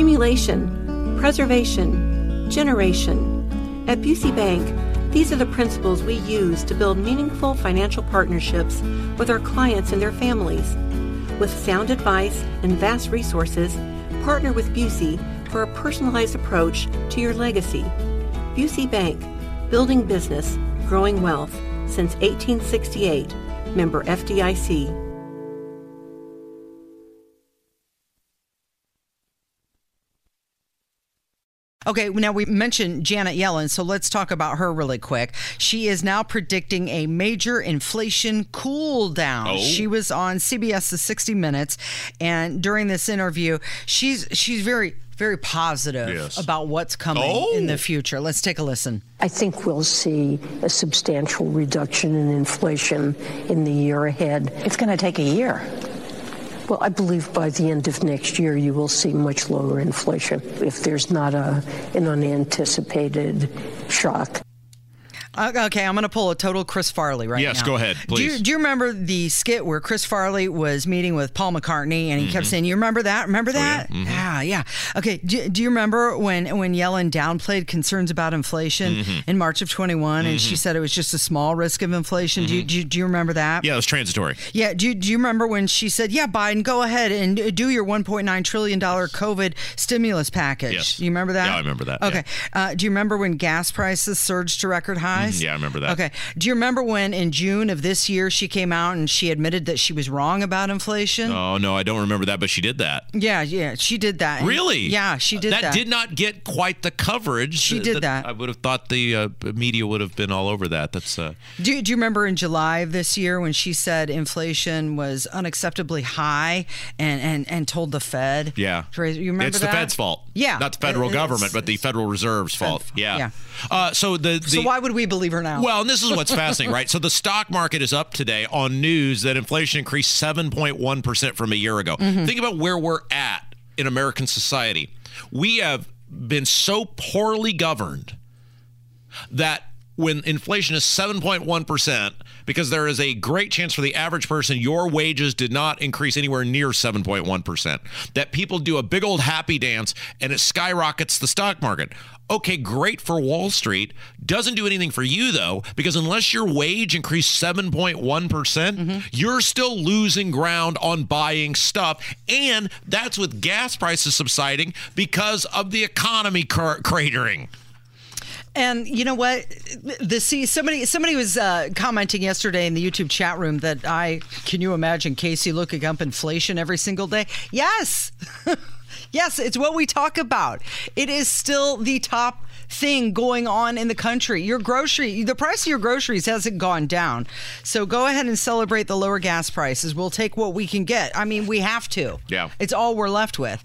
accumulation, preservation, generation. At Busey Bank, these are the principles we use to build meaningful financial partnerships with our clients and their families. With sound advice and vast resources, partner with Busey for a personalized approach to your legacy. Busey Bank, building business, growing wealth since 1868. Member FDIC. Okay, now we mentioned Janet Yellen, so let's talk about her really quick. She is now predicting a major inflation cool down. Oh. She was on CBS's 60 Minutes, and during this interview, she's she's very very positive Yes. about what's coming Oh. in the oh. future. Let's take a listen. I think we'll see a substantial reduction in inflation in the year ahead. It's going to take a year. Well, I believe by the end of next year, you will see much lower inflation if there's not a, an unanticipated shock. Uh, Okay, I'm going to pull a total Chris Farley right Yes, now. Yes, go ahead, Do you, please. do you remember the skit where Chris Farley was meeting with Paul McCartney and he kept Mm-hmm. saying, "You remember that? Remember Oh, that? yeah, yeah." Okay, do, do you remember when when Yellen downplayed concerns about inflation Mm-hmm. in March of 21 and she said it was just a small risk of inflation? Do, you, do, you, do you remember that? Mm-hmm. Yeah, it was transitory. Yeah. Do you, do you remember when she said, "Yeah, Biden, go ahead and do your 1.9 trillion dollar COVID stimulus package"? Yes. You remember that? Yeah, I remember that, Okay. Uh, do you remember when gas prices surged to record highs? Mhm, yeah, I remember that. Okay. Do you remember when in June of this year she came out and she admitted that she was wrong about inflation? Oh no, I don't remember that, but she did that. Yeah, yeah, she did that. Really? Yeah, she did that. That did not get quite the coverage. She did that. I would have thought the uh, media would have been all over that. That's uh, Do, do you remember in July of this year when she said inflation was unacceptably high and, and, and told the Fed? yeah. You remember it's that? the Fed's fault. Yeah. not the federal It- government, but the Federal Reserve's fault. Yeah. yeah. Uh, so the, the So why would we believe her now? Well, and this is what's fascinating, right? So the stock market is up today on news that inflation increased 7.1% from a year ago. Mm-hmm. Think about where we're at in American society. We have been so poorly governed that when inflation is 7.1%, because there is a great chance for the average person, your wages did not increase anywhere near 7.1%. That people do a big old happy dance and it skyrockets the stock market. Okay, great for Wall Street. Doesn't do anything for you, though, because unless your wage increased 7.1%, percent mm-hmm. you're still losing ground on buying stuff. And that's with gas prices subsiding because of the economy cr- cratering. And you know what? The see somebody somebody was uh, commenting yesterday in the YouTube chat room that I can you imagine Casey looking up inflation every single day? Yes. yes, it's what we talk about. It is still the top thing going on in the country. Your grocery, the price of your groceries hasn't gone down. So go ahead and celebrate the lower gas prices. We'll take what we can get. I mean, we have to. Yeah. It's all we're left with.